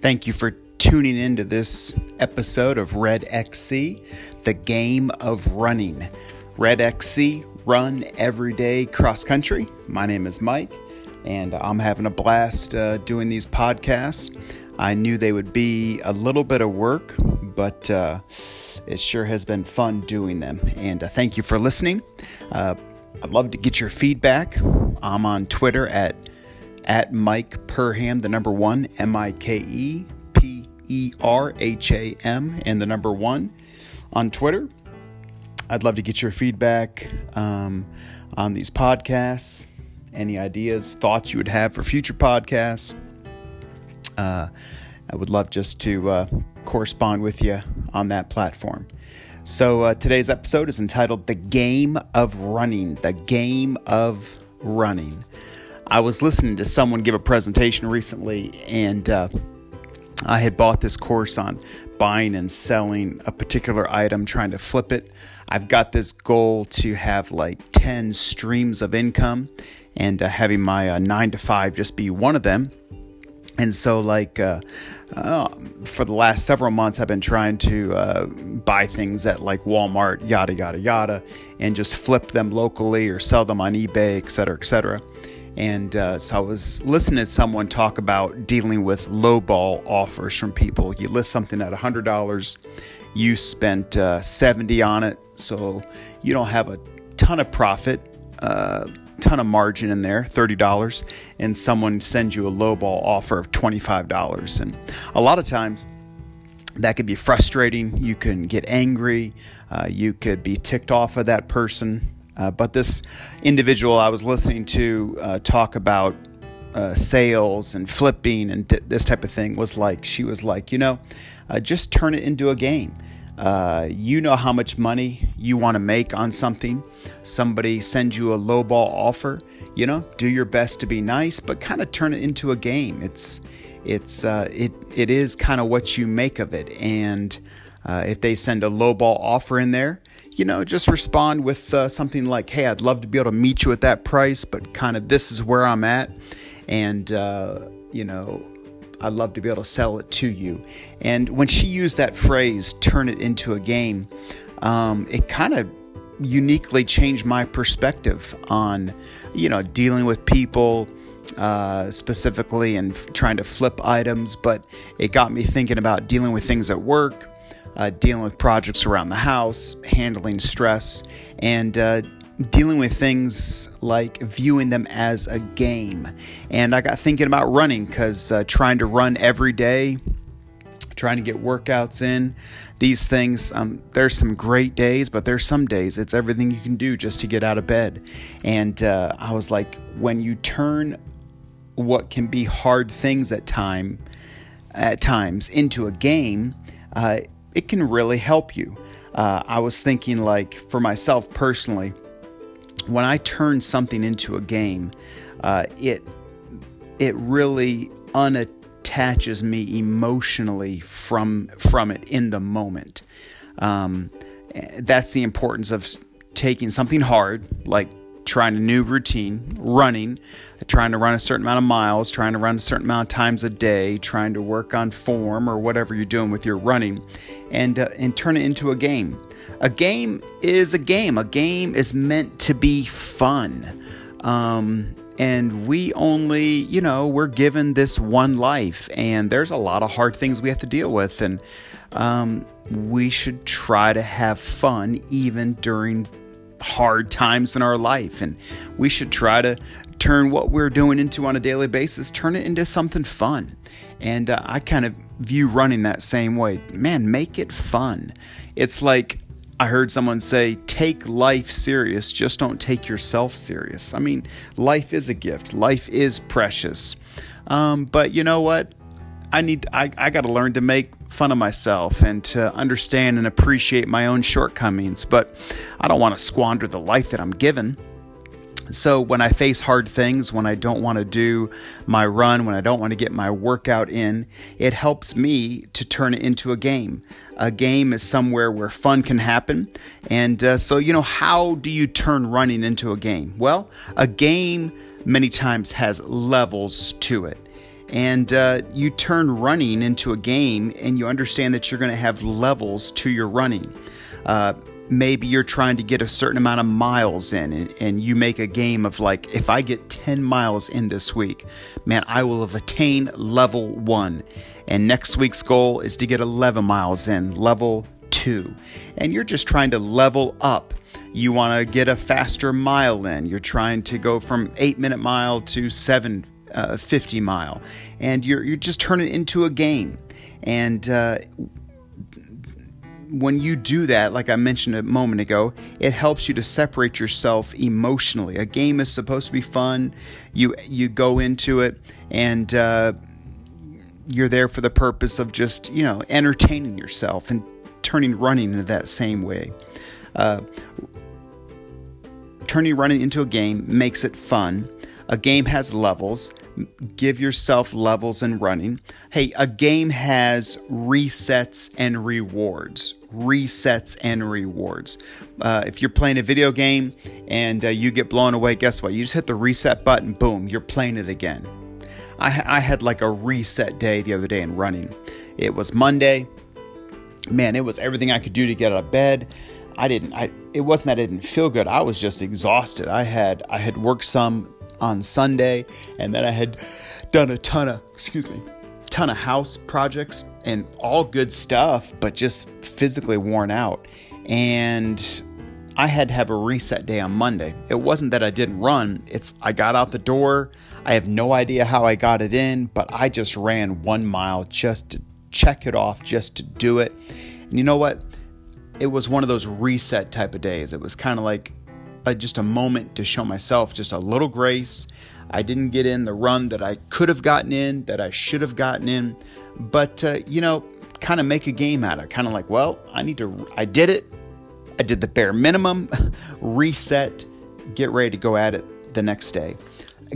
Thank you for tuning into this episode of Red XC, the game of running. Red XC, run every day cross country. My name is Mike, and I'm having a blast uh, doing these podcasts. I knew they would be a little bit of work, but uh, it sure has been fun doing them. And uh, thank you for listening. Uh, I'd love to get your feedback. I'm on Twitter at at Mike Perham, the number one, M I K E P E R H A M, and the number one on Twitter. I'd love to get your feedback um, on these podcasts, any ideas, thoughts you would have for future podcasts. Uh, I would love just to uh, correspond with you on that platform. So, uh, today's episode is entitled The Game of Running. The Game of Running. I was listening to someone give a presentation recently, and uh, I had bought this course on buying and selling a particular item, trying to flip it. I've got this goal to have like 10 streams of income and uh, having my uh, nine to five just be one of them. And so, like, uh, uh, for the last several months, I've been trying to uh, buy things at like Walmart, yada, yada, yada, and just flip them locally or sell them on eBay, et cetera, et cetera. And uh, so I was listening to someone talk about dealing with lowball offers from people. You list something at $100, you spent uh, 70 on it, so you don't have a ton of profit, uh, ton of margin in there, $30, and someone sends you a lowball offer of $25. And a lot of times, that could be frustrating. You can get angry. Uh, you could be ticked off of that person. Uh, but this individual I was listening to uh, talk about uh, sales and flipping and this type of thing was like, she was like, you know, uh, just turn it into a game. Uh, you know how much money you want to make on something. Somebody sends you a lowball offer. You know, do your best to be nice, but kind of turn it into a game. It's, it's, uh, it, it is kind of what you make of it. And if they send a lowball offer in there, you know, just respond with uh, something like, hey, I'd love to be able to meet you at that price, but kind of this is where I'm at. And, uh, you know, I'd love to be able to sell it to you. And when she used that phrase, turn it into a game, um, it kind of uniquely changed my perspective on, you know, dealing with people. Uh, specifically and f- trying to flip items, but it got me thinking about dealing with things at work, uh, dealing with projects around the house, handling stress, and uh, dealing with things like viewing them as a game. And I got thinking about running because uh, trying to run every day, trying to get workouts in, these things, um, there's some great days, but there's some days it's everything you can do just to get out of bed. And uh, I was like, when you turn what can be hard things at time at times into a game, uh, it can really help you. Uh, I was thinking, like, for myself personally, when I turn something into a game, uh, it it really unattaches me emotionally from from it in the moment. Um, that's the importance of taking something hard, like trying a new routine, running, trying to run a certain amount of miles, trying to run a certain amount of times a day, trying to work on form or whatever you're doing with your running, and uh, and turn it into a game. A game is a game. A game is meant to be fun. Um, and we only, you know, we're given this one life, and there's a lot of hard things we have to deal with, and um, we should try to have fun even during hard times in our life. And we should try to turn what we're doing into on a daily basis, turn it into something fun. And uh, I kind of view running that same way. Man, make it fun. It's like I heard someone say, take life serious, just don't take yourself serious. I mean, life is a gift, life is precious. Um, but you know what? I need I, I got to learn to make fun of myself and to understand and appreciate my own shortcomings, but I don't want to squander the life that I'm given. So when I face hard things, when I don't want to do my run, when I don't want to get my workout in, it helps me to turn it into a game. A game is somewhere where fun can happen. And uh, so, you know, how do you turn running into a game? Well, a game many times has levels to it. And uh, you turn running into a game and you understand that you're going to have levels to your running. Uh, maybe you're trying to get a certain amount of miles in and, and, you make a game of like if i get 10 miles in this week man i will have attained level 1 and next week's goal is to get 11 miles in level 2 and you're just trying to level up. You want to get a faster mile in. You're trying to go from 8 minute mile to 7 uh, 50 mile, and you're you're just turning it into a game. And uh, when you do that, like I mentioned a moment ago, it helps you to separate yourself emotionally. A game is supposed to be fun. You you go into it and uh, you're there for the purpose of just you know entertaining yourself and turning running into that same way. Uh, turning running into a game makes it fun. A game has levels. Give yourself levels in running. Hey, a game has resets and rewards. Resets and rewards. Uh, if you're playing a video game and uh, you get blown away, guess what? You just hit the reset button, boom, you're playing it again. I, I had like a reset day the other day in running. It was Monday. Man, it was everything I could do to get out of bed. I didn't I it wasn't that I didn't feel good. I was just exhausted. I had I had worked some on Sunday, and then I had done a ton of, excuse me, ton of house projects and all good stuff, but just physically worn out. And I had to have a reset day on Monday. It wasn't that I didn't run, it's I got out the door. I have no idea how I got it in, but I just ran one mile just to check it off, just to do it. And you know what? It was one of those reset type of days. It was kind of like a, just a moment to show myself just a little grace. I didn't get in the run that I could have gotten in, that I should have gotten in, but uh, you know, kind of make a game out of it. Kind of like, well, I need to, I did it. I did the bare minimum, reset, get ready to go at it the next day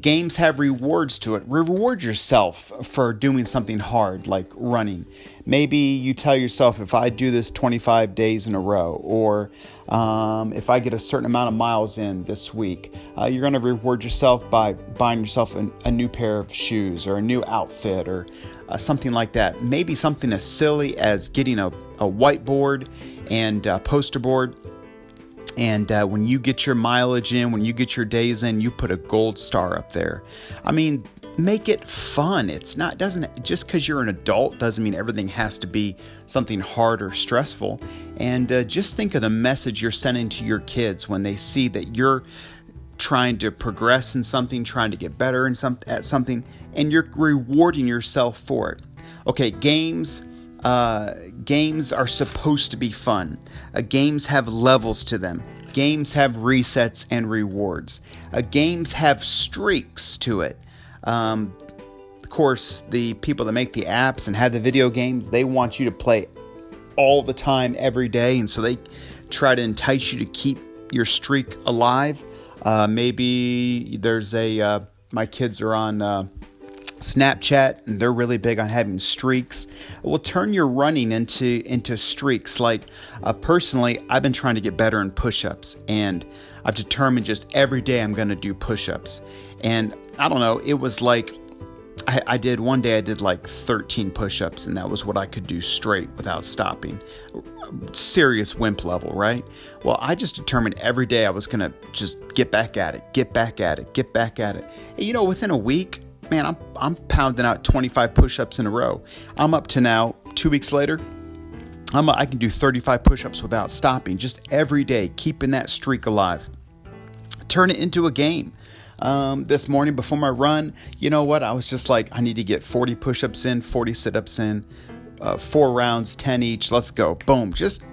games have rewards to it. Reward yourself for doing something hard like running. Maybe you tell yourself, if I do this 25 days in a row, or um, if I get a certain amount of miles in this week, uh, you're going to reward yourself by buying yourself a, a, new pair of shoes or a new outfit or uh, something like that. Maybe something as silly as getting a, a whiteboard and a poster board and uh, when you get your mileage in, when you get your days in, you put a gold star up there. I mean, make it fun. It's not doesn't just because you're an adult doesn't mean everything has to be something hard or stressful. And uh, just think of the message you're sending to your kids when they see that you're trying to progress in something, trying to get better in some at something, and you're rewarding yourself for it. Okay, games uh, games are supposed to be fun. Uh, games have levels to them. Games have resets and rewards. Uh, games have streaks to it. Um, of course, the people that make the apps and have the video games, they want you to play all the time, every day, and so they try to entice you to keep your streak alive. Uh, maybe there's a uh, my kids are on uh, Snapchat, they're really big on having streaks. Will turn your running into into streaks. Like uh, personally, I've been trying to get better in push-ups, and I've determined just every day I'm going to do push-ups. And I don't know, it was like I, I did one day. I did like 13 push-ups, and that was what I could do straight without stopping. Serious wimp level, right? Well, I just determined every day I was going to just get back at it, get back at it, get back at it. And you know, within a week man, I'm I'm pounding out 25 push-ups in a row. I'm up to now 2 weeks later. I'm I can do 35 push-ups without stopping just every day, keeping that streak alive. Turn it into a game. Um, this morning before my run, you know what? I was just like, I need to get 40 push-ups in, 40 sit-ups in, uh, four rounds, 10 each. Let's go. Boom. Just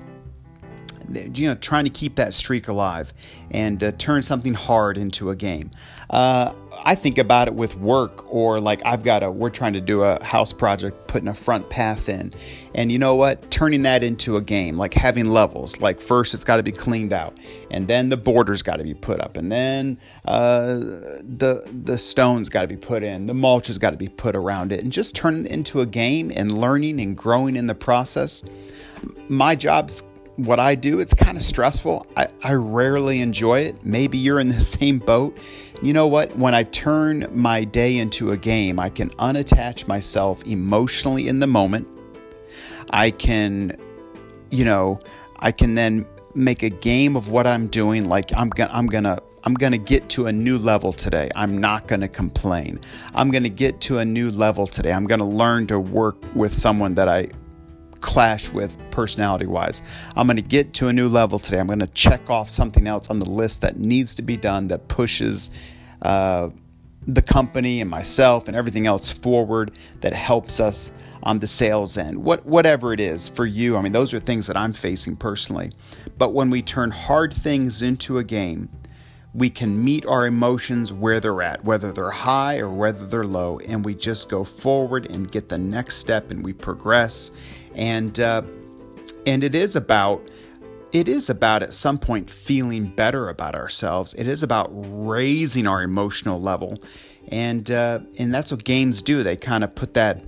you know, trying to keep that streak alive and uh, turn something hard into a game. Uh, I think about it with work or like I've got a we're trying to do a house project putting a front path in. And you know what? Turning that into a game, like having levels. Like first it's got to be cleaned out and then the border's got to be put up and then uh, the the stones got to be put in, the mulch has got to be put around it and just turn it into a game and learning and growing in the process. My job's what I do, it's kind of stressful. I, I rarely enjoy it. Maybe you're in the same boat. You know what? When I turn my day into a game, I can unattach myself emotionally in the moment. I can, you know, I can then make a game of what I'm doing. Like I'm gonna, I'm gonna, I'm gonna get to a new level today. I'm not gonna complain. I'm gonna get to a new level today. I'm gonna learn to work with someone that I clash with personality wise. I'm going to get to a new level today. I'm going to check off something else on the list that needs to be done that pushes uh, the company and myself and everything else forward that helps us on the sales end. What whatever it is for you, I mean those are things that I'm facing personally. But when we turn hard things into a game, we can meet our emotions where they're at, whether they're high or whether they're low, and we just go forward and get the next step and we progress. And uh, and it is about it is about at some point feeling better about ourselves. It is about raising our emotional level, and uh, and that's what games do. They kind of put that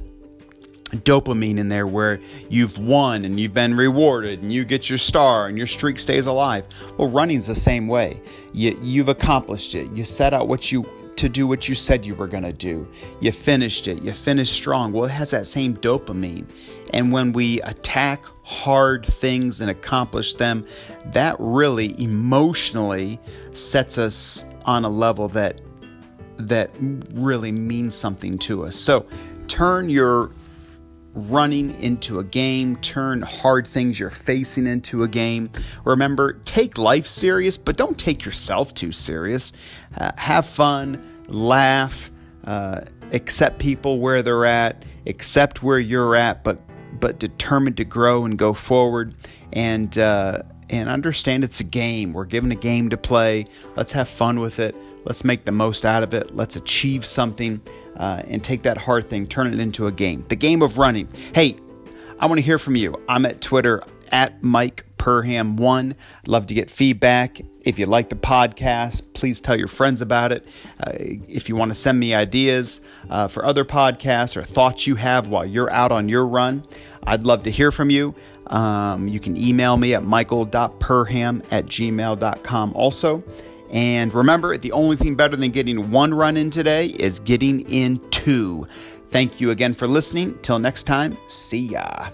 dopamine in there where you've won and you've been rewarded and you get your star and your streak stays alive. Well, running's the same way. You, you've accomplished it. You set out what you to do what you said you were going to do. You finished it. You finished strong. Well, it has that same dopamine. And when we attack hard things and accomplish them, that really emotionally sets us on a level that that really means something to us. So, turn your running into a game, turn hard things you're facing into a game. Remember, take life serious, but don't take yourself too serious. Uh, have fun, laugh, uh, accept people where they're at, accept where you're at, but but determined to grow and go forward and uh, and understand it's a game. We're given a game to play. Let's have fun with it. Let's make the most out of it. Let's achieve something uh, and take that hard thing, turn it into a game. The game of running. Hey, I want to hear from you. I'm at Twitter at Mike Perham1. Love to get feedback. If you like the podcast, please tell your friends about it. Uh, if you want to send me ideas uh, for other podcasts or thoughts you have while you're out on your run, I'd love to hear from you. Um, you can email me at michael.perham at gmail.com also. And remember, the only thing better than getting one run in today is getting in two. Thank you again for listening. Till next time, see ya.